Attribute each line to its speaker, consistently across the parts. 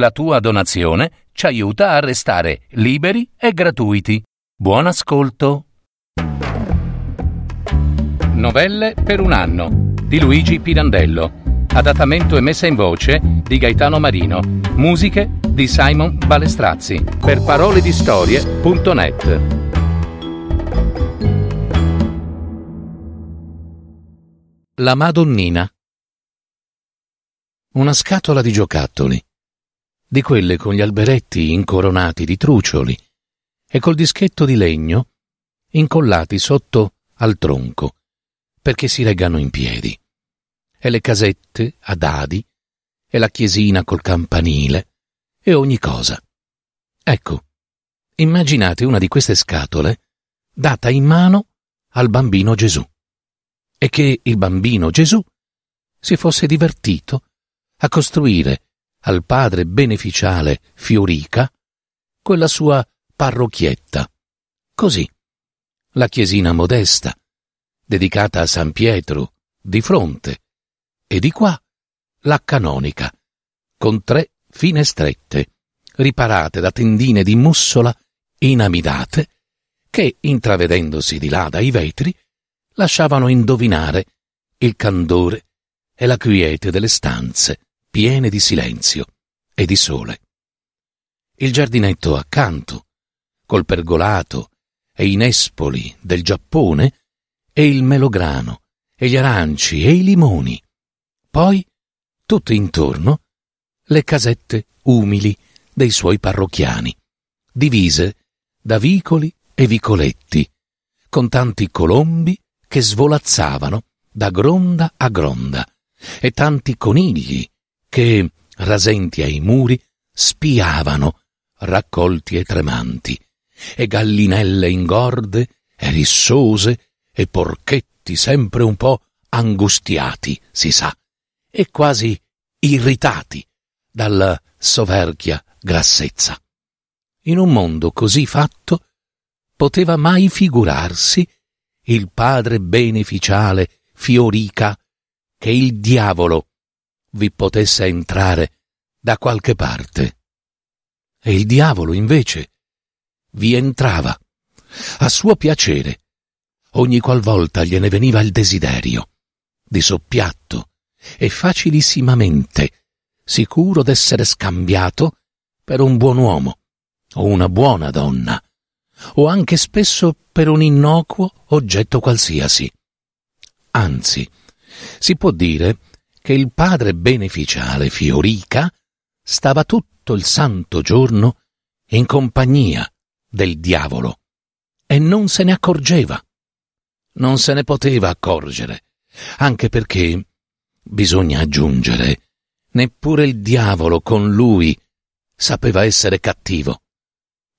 Speaker 1: La tua donazione ci aiuta a restare liberi e gratuiti. Buon ascolto. Novelle per un anno di Luigi Pirandello. Adattamento e messa in voce di Gaetano Marino. Musiche di Simon Balestrazzi. Per parole di storie.net. La Madonnina. Una scatola di giocattoli, di quelle con gli alberetti incoronati di trucioli e col dischetto di legno incollati sotto al tronco perché si reggano in piedi, e le casette a dadi, e la chiesina col campanile, e ogni cosa. Ecco, immaginate una di queste scatole data in mano al bambino Gesù, e che il bambino Gesù si fosse divertito a costruire al padre beneficiale Fiorica quella sua parrocchietta. Così, la chiesina modesta, dedicata a San Pietro, di fronte, e di qua la canonica, con tre finestrette, riparate da tendine di mussola inamidate, che, intravedendosi di là dai vetri, lasciavano indovinare il candore e la quiete delle stanze piene di silenzio e di sole. Il giardinetto accanto, col pergolato e i nespoli del Giappone, e il melograno, e gli aranci, e i limoni. Poi, tutto intorno, le casette umili dei suoi parrocchiani, divise da vicoli e vicoletti, con tanti colombi che svolazzavano da gronda a gronda, e tanti conigli che, rasenti ai muri, spiavano, raccolti e tremanti, e gallinelle ingorde e rissose e porchetti sempre un po' angustiati, si sa, e quasi irritati dalla soverchia grassezza. In un mondo così fatto poteva mai figurarsi il padre beneficiale Fiorica che il diavolo vi potesse entrare da qualche parte. E il diavolo invece vi entrava a suo piacere ogni qualvolta gliene veniva il desiderio, di soppiatto e facilissimamente, sicuro d'essere scambiato per un buon uomo o una buona donna, o anche spesso per un innocuo oggetto qualsiasi. Anzi, si può dire che il padre beneficiale Fiorica stava tutto il santo giorno in compagnia del diavolo e non se ne accorgeva non se ne poteva accorgere, anche perché, bisogna aggiungere, neppure il diavolo con lui sapeva essere cattivo.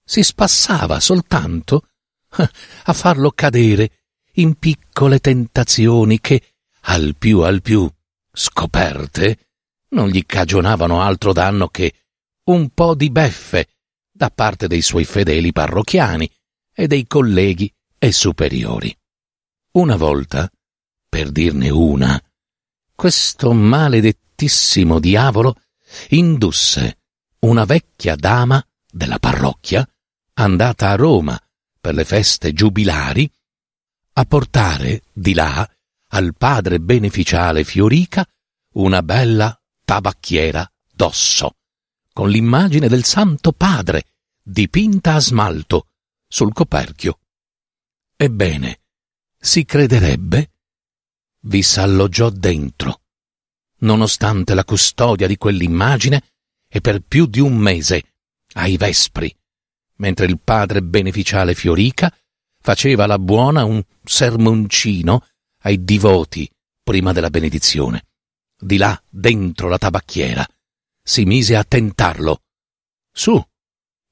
Speaker 1: Si spassava soltanto a farlo cadere in piccole tentazioni che, al più al più scoperte, non gli cagionavano altro danno che un po' di beffe da parte dei suoi fedeli parrocchiani e dei colleghi e superiori. Una volta, per dirne una, questo maledettissimo diavolo indusse una vecchia dama della parrocchia, andata a Roma per le feste giubilari, a portare di là al padre beneficiale Fiorica una bella tabacchiera d'osso, con l'immagine del Santo Padre dipinta a smalto sul coperchio. Ebbene, si crederebbe, vi s'alloggiò dentro, nonostante la custodia di quell'immagine e per più di un mese, ai vespri, mentre il padre beneficiale Fiorica faceva la buona un sermoncino ai divoti prima della benedizione. Di là, dentro la tabacchiera, si mise a tentarlo. Su,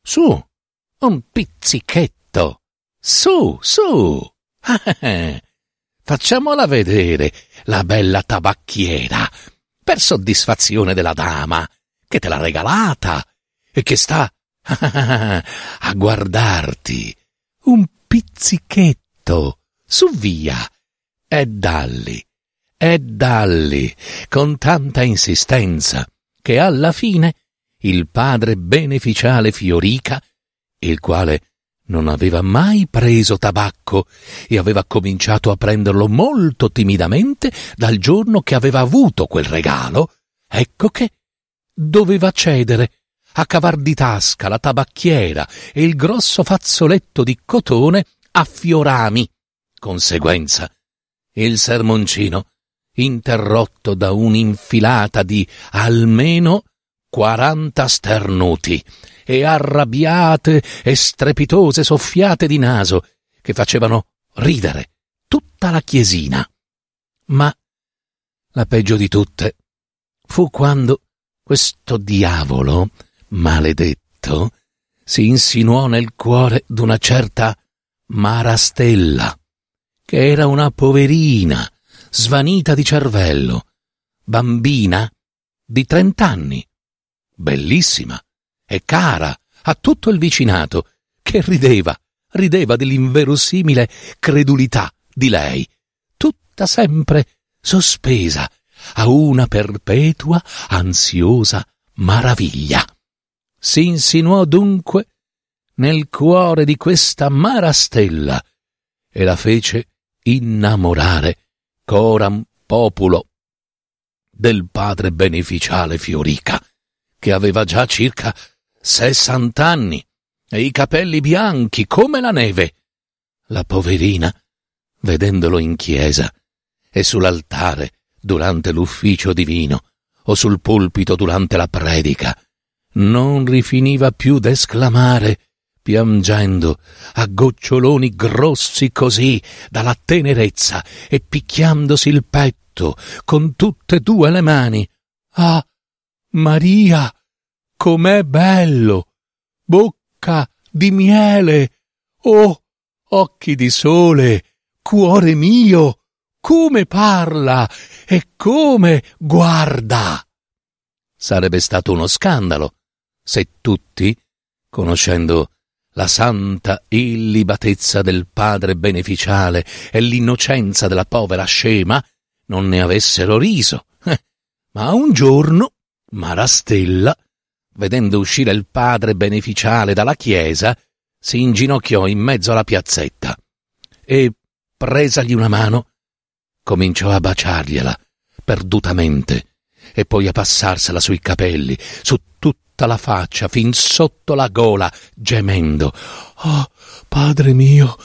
Speaker 1: su, un pizzichetto, su, su. Facciamola vedere, la bella tabacchiera, per soddisfazione della dama, che te l'ha regalata e che sta a guardarti. Un pizzichetto, su via. E dalli, e dalli, con tanta insistenza, che alla fine il padre beneficiale Fiorica, il quale non aveva mai preso tabacco e aveva cominciato a prenderlo molto timidamente dal giorno che aveva avuto quel regalo, ecco che doveva cedere a cavar di tasca la tabacchiera e il grosso fazzoletto di cotone a Fiorami. Conseguenza, il sermoncino, interrotto da un'infilata di almeno quaranta sternuti e arrabbiate e strepitose soffiate di naso che facevano ridere tutta la chiesina. Ma la peggio di tutte fu quando questo diavolo maledetto si insinuò nel cuore d'una certa Marastella, che era una poverina, svanita di cervello, bambina di trent'anni, bellissima e cara a tutto il vicinato, che rideva, rideva dell'inverosimile credulità di lei, tutta sempre sospesa a una perpetua, ansiosa maraviglia. Si insinuò dunque nel cuore di questa marastella e la fece innamorare coram populo del padre beneficiale Fiorica, che aveva già circa sessant'anni e i capelli bianchi come la neve. La poverina, vedendolo in chiesa e sull'altare durante l'ufficio divino o sul pulpito durante la predica, non rifiniva più d'esclamare, piangendo a goccioloni grossi così dalla tenerezza e picchiandosi il petto con tutte e due le mani. Ah, Maria, com'è bello! Bocca di miele! Oh, occhi di sole! Cuore mio! Come parla e come guarda! Sarebbe stato uno scandalo se tutti, conoscendo la santa illibatezza del padre beneficiale e l'innocenza della povera scema, non ne avessero riso. Eh, ma un giorno Marastella, vedendo uscire il padre beneficiale dalla chiesa, si inginocchiò in mezzo alla piazzetta e, presagli una mano, cominciò a baciargliela perdutamente e poi a passarsela sui capelli, su tutta la faccia, fin sotto la gola, gemendo. Oh, padre mio,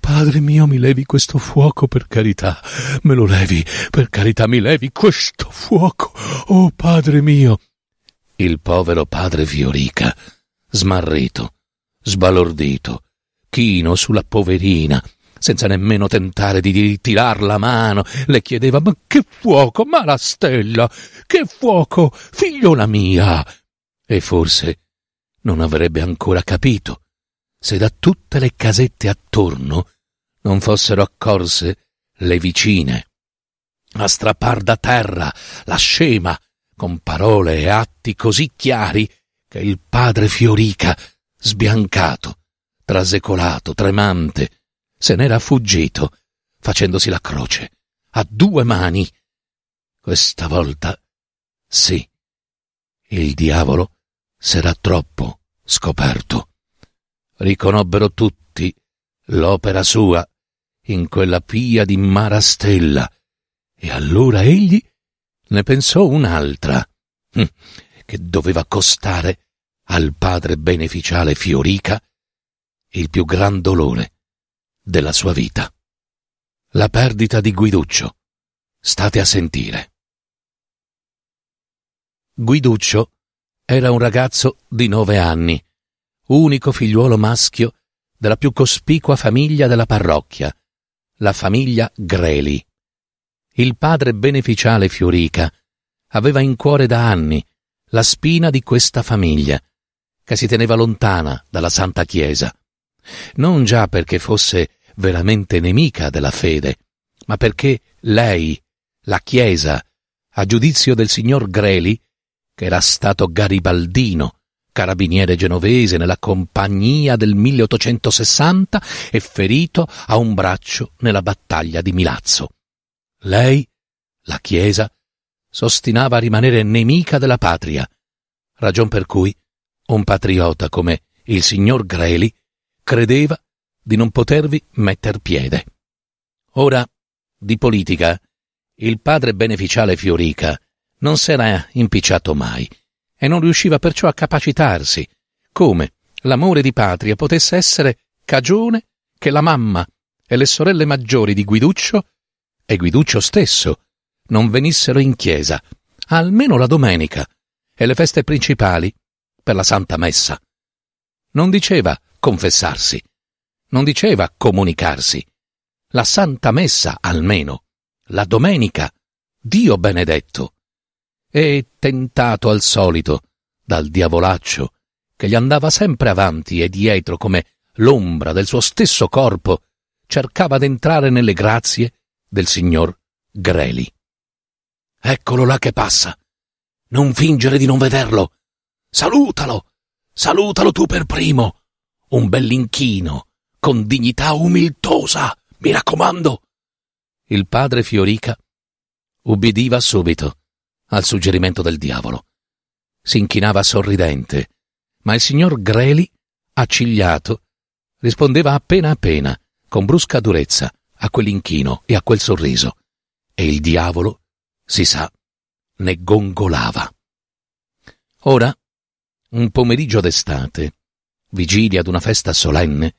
Speaker 1: Padre mio, mi levi questo fuoco per carità, me lo levi, per carità mi levi questo fuoco, oh Padre mio. Il povero padre Fiorica, smarrito, sbalordito, chino sulla poverina, senza nemmeno tentare di tirar la mano, le chiedeva Ma che fuoco, Marastella, che fuoco, figliola mia! E forse non avrebbe ancora capito se da tutte le casette attorno non fossero accorse le vicine a strappar da terra la scema con parole e atti così chiari che il padre Fiorica, sbiancato, trasecolato, tremante, se n'era fuggito, facendosi la croce, a due mani. Questa volta sì, il diavolo s'era troppo scoperto. Riconobbero tutti l'opera sua in quella pia di Marastella, e allora egli ne pensò un'altra, hm, che doveva costare al padre beneficiale Fiorica il più gran dolore della sua vita. La perdita di Guiduccio. State a sentire. Guiduccio era un ragazzo di nove anni, unico figliuolo maschio della più cospicua famiglia della parrocchia, la famiglia Greli. Il padre beneficiale Fiorica aveva in cuore da anni la spina di questa famiglia, che si teneva lontana dalla Santa Chiesa, non già perché fosse veramente nemica della fede, ma perché lei, la Chiesa, a giudizio del signor Greli, che era stato garibaldino, carabiniere genovese nella compagnia del 1860 e ferito a un braccio nella battaglia di Milazzo. Lei, la Chiesa, s'ostinava a rimanere nemica della patria, Ragion per cui un patriota come il signor Greli credeva di non potervi metter piede. Ora, di politica, il padre beneficiale Fiorica non s'era impicciato mai e non riusciva perciò a capacitarsi come l'amore di patria potesse essere cagione che la mamma e le sorelle maggiori di Guiduccio e Guiduccio stesso non venissero in chiesa, almeno la domenica, e le feste principali per la Santa Messa. Non diceva confessarsi, non diceva comunicarsi. La Santa Messa almeno, la domenica, Dio benedetto. E tentato al solito dal diavolaccio, che gli andava sempre avanti e dietro come l'ombra del suo stesso corpo, cercava d'entrare nelle grazie del signor Greli. Eccolo là che passa. Non fingere di non vederlo. Salutalo. Salutalo tu per primo. Un bell'inchino, con dignità umiltosa, mi raccomando. Il padre Fiorica ubbidiva subito al suggerimento del diavolo. Si inchinava sorridente, ma il signor Greli, accigliato, rispondeva appena appena, con brusca durezza, a quell'inchino e a quel sorriso, e il diavolo, si sa, ne gongolava. Ora, un pomeriggio d'estate, vigilia ad una festa solenne,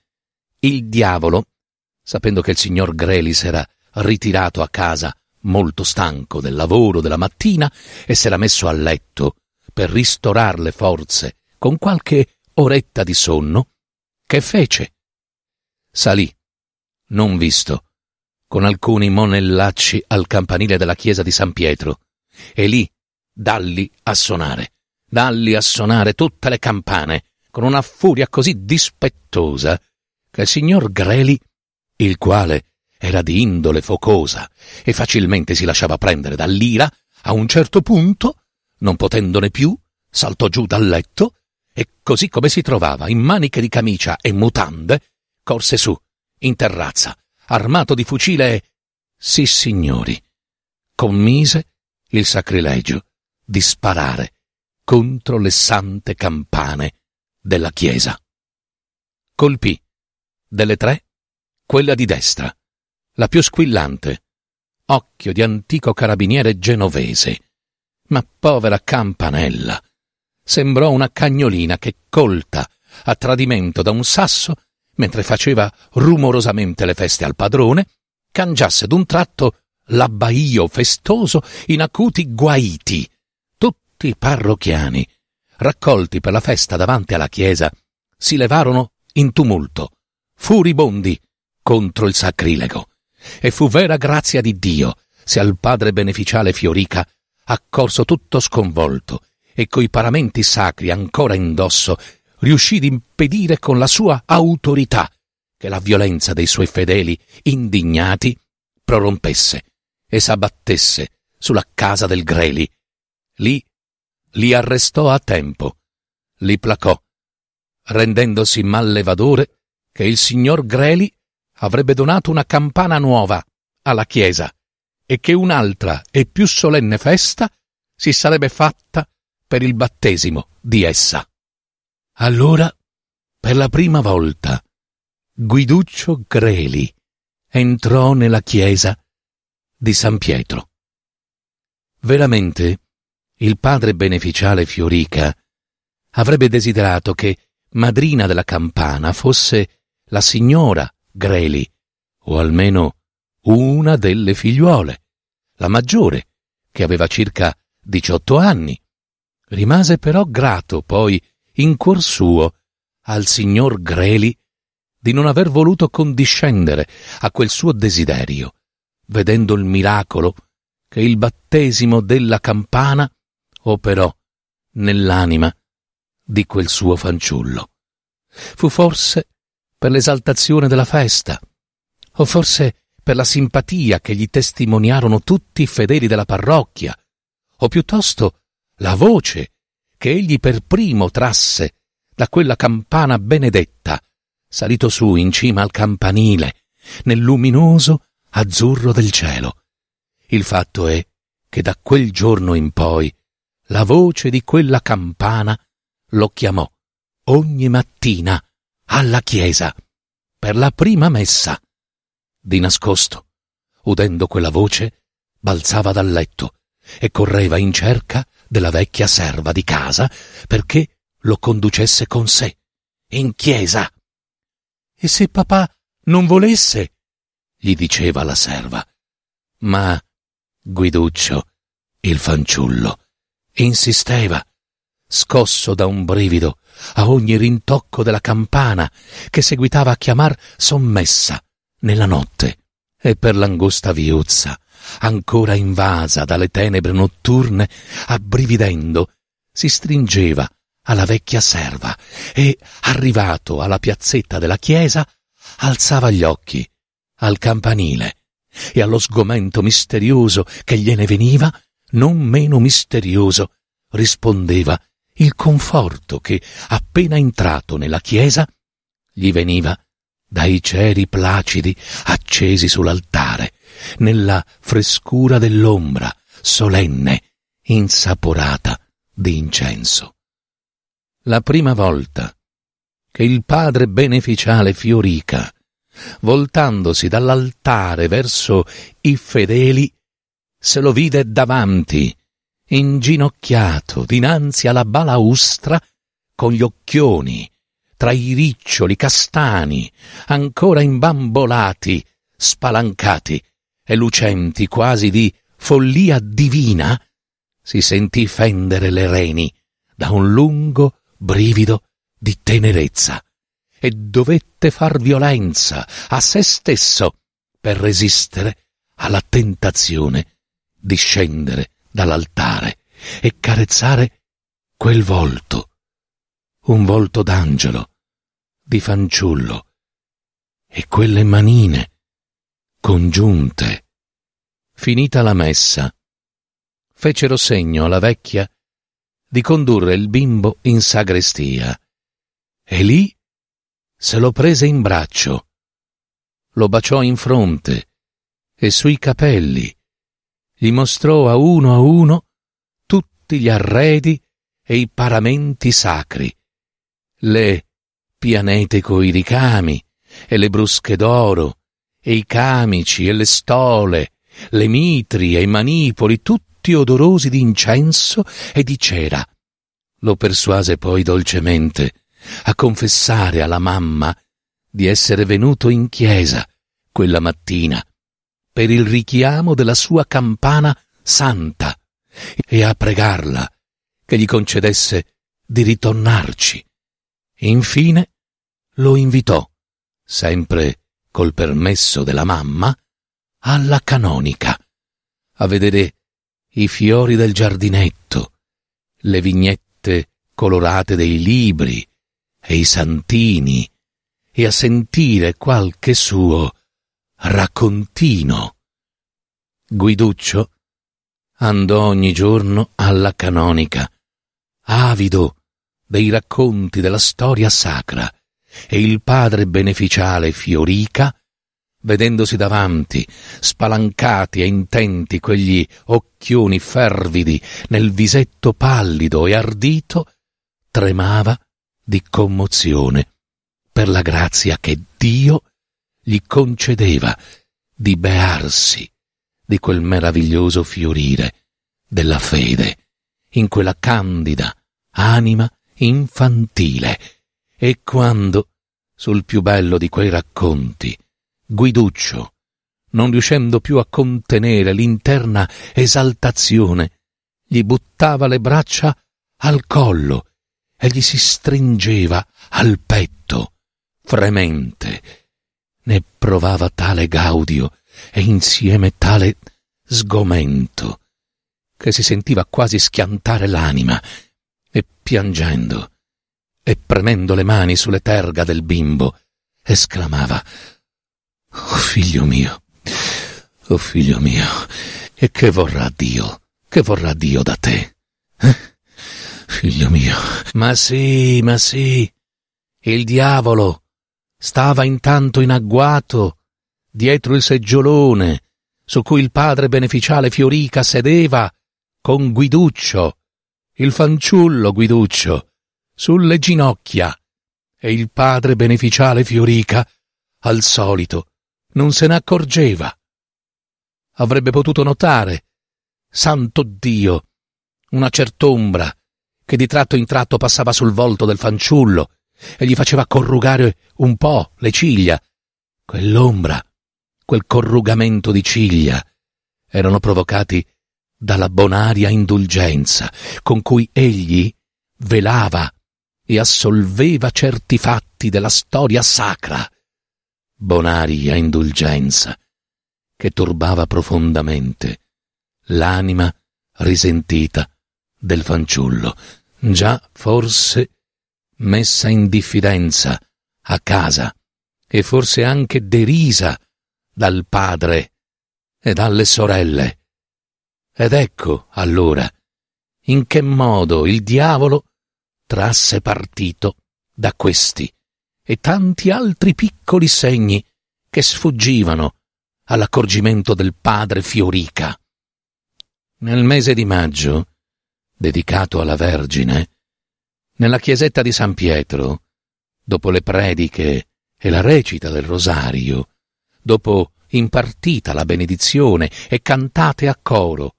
Speaker 1: il diavolo, sapendo che il signor Greli s'era ritirato a casa molto stanco del lavoro della mattina e s'era messo a letto per ristorar le forze con qualche oretta di sonno, che fece? Salì, non visto, con alcuni monellacci al campanile della chiesa di San Pietro, e lì dalli a suonare, dalli a suonare tutte le campane, con una furia così dispettosa, che il signor Greli, il quale era di indole focosa e facilmente si lasciava prendere dall'ira, a un certo punto, non potendone più, saltò giù dal letto e così come si trovava in maniche di camicia e mutande, corse su, in terrazza, armato di fucile e, sì signori, commise il sacrilegio di sparare contro le sante campane della chiesa. Colpì, delle tre, quella di destra, la più squillante, occhio di antico carabiniere genovese. Ma povera campanella! Sembrò una cagnolina che, colta a tradimento da un sasso, mentre faceva rumorosamente le feste al padrone, cangiasse d'un tratto l'abbaio festoso in acuti guaiti. Tutti i parrocchiani, raccolti per la festa davanti alla chiesa, si levarono in tumulto, furibondi, contro il sacrilego e fu vera grazia di Dio se al padre beneficiale Fiorica accorso tutto sconvolto e coi paramenti sacri ancora indosso riuscì d'impedire con la sua autorità che la violenza dei suoi fedeli indignati prorompesse e s'abbattesse sulla casa del Greli. Lì li arrestò a tempo, li placò, rendendosi mallevadore che il signor Greli avrebbe donato una campana nuova alla chiesa e che un'altra e più solenne festa si sarebbe fatta per il battesimo di essa. Allora, per la prima volta, Guiduccio Greli entrò nella chiesa di San Pietro. Veramente, il padre beneficiale Fiorica avrebbe desiderato che madrina della campana fosse la signora Greli, o almeno una delle figliuole, la maggiore, che aveva circa diciotto anni. Rimase però grato poi, in cuor suo, al signor Greli di non aver voluto condiscendere a quel suo desiderio, vedendo il miracolo che il battesimo della campana operò nell'anima di quel suo fanciullo. Fu forse per l'esaltazione della festa, o forse per la simpatia che gli testimoniarono tutti i fedeli della parrocchia, o piuttosto la voce che egli per primo trasse da quella campana benedetta, salito su in cima al campanile, nel luminoso azzurro del cielo. Il fatto è che da quel giorno in poi la voce di quella campana lo chiamò ogni mattina alla chiesa per la prima messa. Di nascosto, udendo quella voce, balzava dal letto e correva in cerca della vecchia serva di casa perché lo conducesse con sé, in chiesa. E se papà non volesse? gli diceva la serva. Ma Guiduccio, il fanciullo, insisteva, scosso da un brivido a ogni rintocco della campana che seguitava a chiamar sommessa nella notte. E per l'angusta viuzza, ancora invasa dalle tenebre notturne, abbrividendo, si stringeva alla vecchia serva e, arrivato alla piazzetta della chiesa, alzava gli occhi al campanile e allo sgomento misterioso che gliene veniva, non meno misterioso, rispondeva il conforto che, appena entrato nella chiesa, gli veniva dai ceri placidi accesi sull'altare, nella frescura dell'ombra solenne, insaporata di incenso. La prima volta che il padre beneficiale Fiorica, voltandosi dall'altare verso i fedeli, se lo vide davanti, inginocchiato dinanzi alla balaustra, con gli occhioni tra i riccioli castani, ancora imbambolati, spalancati e lucenti quasi di follia divina, si sentì fendere le reni da un lungo brivido di tenerezza e dovette far violenza a se stesso per resistere alla tentazione di scendere dall'altare e carezzare quel volto, un volto d'angelo, di fanciullo, e quelle manine congiunte. Finita la messa, fecero segno alla vecchia di condurre il bimbo in sagrestia, e lì se lo prese in braccio, lo baciò in fronte e sui capelli, gli mostrò a uno a uno tutti gli arredi e i paramenti sacri, le pianete coi ricami e le brusche d'oro, e i camici e le stole, le mitri e i manipoli, tutti odorosi di incenso e di cera. Lo persuase poi dolcemente a confessare alla mamma di essere venuto in chiesa quella mattina per il richiamo della sua campana santa e a pregarla che gli concedesse di ritornarci. Infine lo invitò, sempre col permesso della mamma, alla canonica, a vedere i fiori del giardinetto, le vignette colorate dei libri, e i santini e a sentire qualche suo raccontino. Guiduccio andò ogni giorno alla canonica, avido dei racconti della storia sacra, e il padre beneficiale Fiorica, vedendosi davanti, spalancati e intenti quegli occhioni fervidi nel visetto pallido e ardito, tremava di commozione per la grazia che Dio gli concedeva di bearsi di quel meraviglioso fiorire della fede in quella candida anima infantile e quando, sul più bello di quei racconti, Guiduccio, non riuscendo più a contenere l'interna esaltazione, gli buttava le braccia al collo e gli si stringeva al petto, fremente. Ne provava tale gaudio e insieme tale sgomento che si sentiva quasi schiantare l'anima e piangendo e premendo le mani sulle terga del bimbo esclamava Oh figlio mio, oh figlio mio, e che vorrà Dio, che vorrà Dio da te? Eh? Figlio mio. Ma sì, ma sì. Il diavolo stava intanto in agguato dietro il seggiolone su cui il padre beneficiale Fiorica sedeva con Guiduccio il fanciullo Guiduccio, sulle ginocchia, e il padre beneficiale Fiorica, al solito, non se ne accorgeva. Avrebbe potuto notare, santo Dio, una cert'ombra che di tratto in tratto passava sul volto del fanciullo e gli faceva corrugare un po' le ciglia. Quell'ombra, quel corrugamento di ciglia, erano provocati dalla bonaria indulgenza con cui egli velava e assolveva certi fatti della storia sacra. Bonaria indulgenza che turbava profondamente l'anima risentita del fanciullo, già forse messa in diffidenza a casa e forse anche derisa dal padre e dalle sorelle. Ed ecco allora in che modo il diavolo trasse partito da questi e tanti altri piccoli segni che sfuggivano all'accorgimento del padre Fiorica. Nel mese di maggio, dedicato alla Vergine, nella chiesetta di San Pietro, dopo le prediche e la recita del rosario, dopo impartita la benedizione e cantate a coro,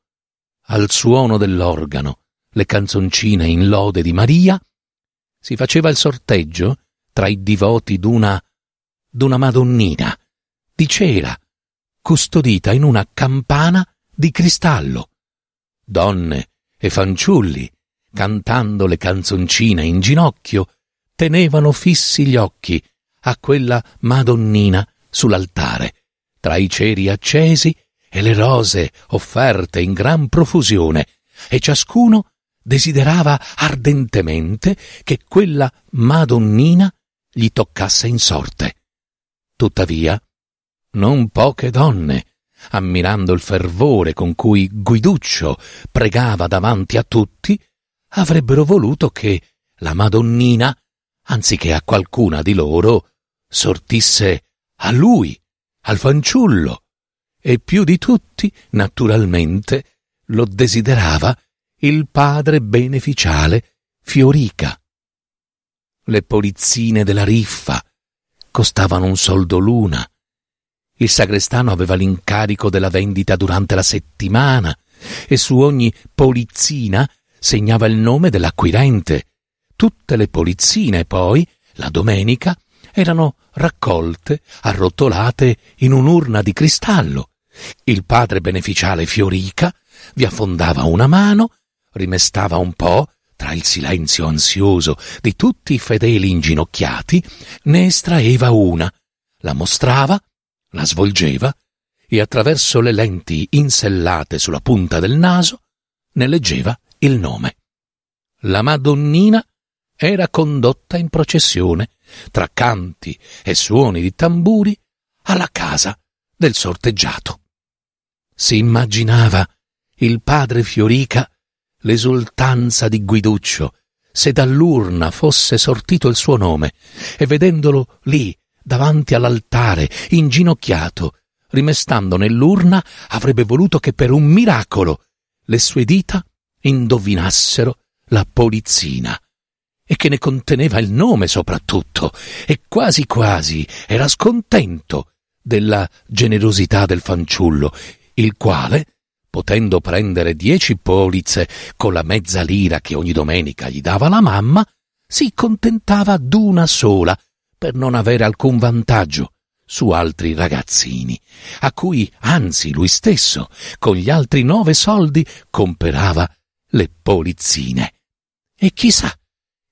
Speaker 1: al suono dell'organo, le canzoncine in lode di Maria, si faceva il sorteggio tra i divoti d'una d'una Madonnina di cera, custodita in una campana di cristallo. Donne e fanciulli, cantando le canzoncine in ginocchio, tenevano fissi gli occhi a quella Madonnina sull'altare, tra i ceri accesi e le rose offerte in gran profusione, e ciascuno desiderava ardentemente che quella Madonnina gli toccasse in sorte. Tuttavia, non poche donne, ammirando il fervore con cui Guiduccio pregava davanti a tutti, avrebbero voluto che la Madonnina, anziché a qualcuna di loro, sortisse a lui, al fanciullo, e più di tutti, naturalmente, lo desiderava il padre beneficiale Fiorica. Le polizzine della riffa costavano un soldo l'una. Il sagrestano aveva l'incarico della vendita durante la settimana e su ogni polizzina segnava il nome dell'acquirente. Tutte le polizzine, poi, la domenica, erano raccolte, arrotolate in un'urna di cristallo. Il padre beneficiale Fiorica vi affondava una mano, rimestava un po', tra il silenzio ansioso di tutti i fedeli inginocchiati, ne estraeva una, la mostrava, la svolgeva e attraverso le lenti insellate sulla punta del naso ne leggeva il nome. La Madonnina era condotta in processione, tra canti e suoni di tamburi, alla casa del sorteggiato. Si immaginava il padre Fiorica l'esultanza di Guiduccio se dall'urna fosse sortito il suo nome e vedendolo lì davanti all'altare inginocchiato rimestando nell'urna avrebbe voluto che per un miracolo le sue dita indovinassero la polizzina e che ne conteneva il nome soprattutto e quasi quasi era scontento della generosità del fanciullo il quale potendo prendere dieci polizze con la mezza lira che ogni domenica gli dava la mamma, si contentava d'una sola per non avere alcun vantaggio su altri ragazzini, a cui anzi lui stesso, con gli altri nove soldi, comperava le polizzine. E chissà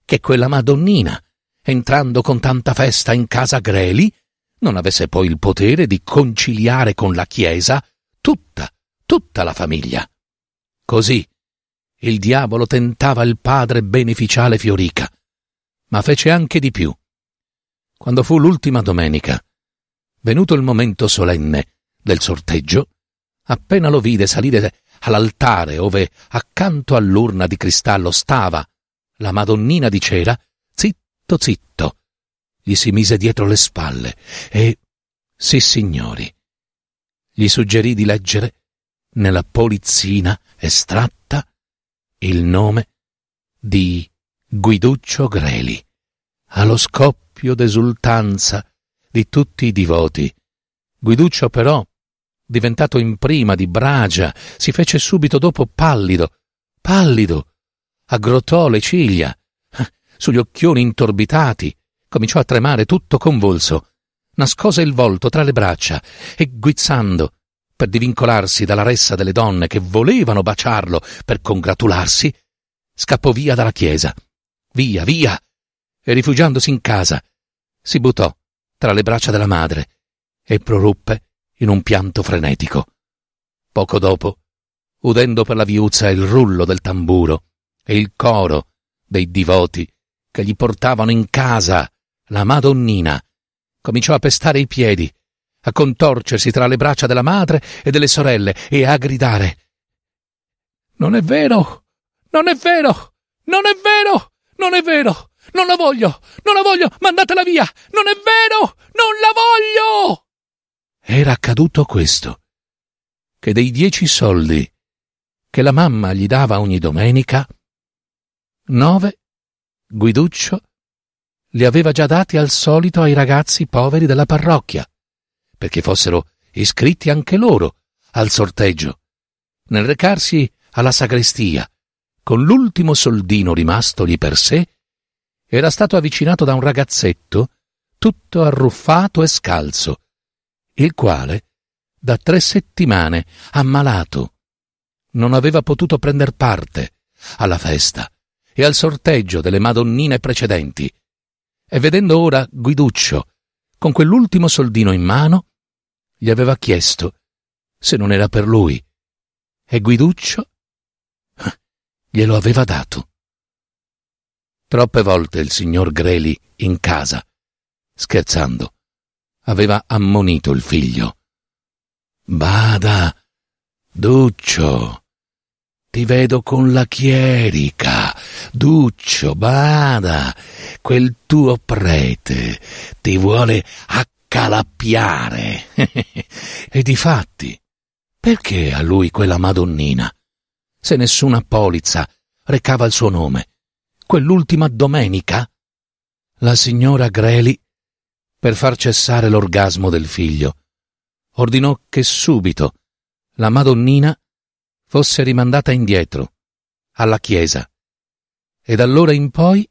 Speaker 1: che quella Madonnina, entrando con tanta festa in casa Greli, non avesse poi il potere di conciliare con la Chiesa tutta tutta la famiglia. Così il diavolo tentava il padre beneficiale Fiorica, ma fece anche di più. Quando fu l'ultima domenica, venuto il momento solenne del sorteggio, appena lo vide salire all'altare ove accanto all'urna di cristallo stava la Madonnina di cera, zitto zitto, gli si mise dietro le spalle e, sì signori, gli suggerì di leggere nella polizzina estratta il nome di Guiduccio Greli, allo scoppio d'esultanza di tutti i divoti. Guiduccio però, diventato in prima di bragia, si fece subito dopo pallido, pallido, aggrottò le ciglia, sugli occhioni intorbitati, cominciò a tremare tutto convulso, nascose il volto tra le braccia e guizzando, per divincolarsi dalla ressa delle donne che volevano baciarlo per congratularsi, scappò via dalla chiesa. Via, via! E rifugiandosi in casa, si buttò tra le braccia della madre e proruppe in un pianto frenetico. Poco dopo, udendo per la viuzza il rullo del tamburo e il coro dei divoti che gli portavano in casa la Madonnina, cominciò a pestare i piedi, a contorcersi tra le braccia della madre e delle sorelle e a gridare. Non è vero! Non è vero! Non è vero! Non è vero! Non la voglio! Non la voglio! Mandatela via! Non è vero! Non la voglio! Era accaduto questo, che dei dieci soldi che la mamma gli dava ogni domenica, nove Guiduccio li aveva già dati al solito ai ragazzi poveri della parrocchia, perché fossero iscritti anche loro al sorteggio. Nel recarsi alla sagrestia, con l'ultimo soldino rimastogli per sé, era stato avvicinato da un ragazzetto tutto arruffato e scalzo, il quale, da tre settimane, ammalato, non aveva potuto prender parte alla festa e al sorteggio delle Madonnine precedenti, e vedendo ora Guiduccio con quell'ultimo soldino in mano, gli aveva chiesto se non era per lui, e Guiduccio glielo aveva dato. Troppe volte il signor Greli in casa, scherzando, aveva ammonito il figlio. Bada, Duccio, ti vedo con la chierica. Duccio, bada, quel tuo prete ti vuole accalappiare. e difatti, perché a lui quella Madonnina? Se nessuna polizza recava il suo nome. Quell'ultima domenica? La signora Greli, per far cessare l'orgasmo del figlio, ordinò che subito la Madonnina fosse rimandata indietro, alla chiesa. E da allora in poi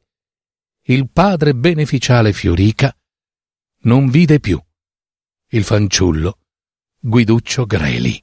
Speaker 1: il padre beneficiale Fiorica non vide più il fanciullo Guiduccio Greli.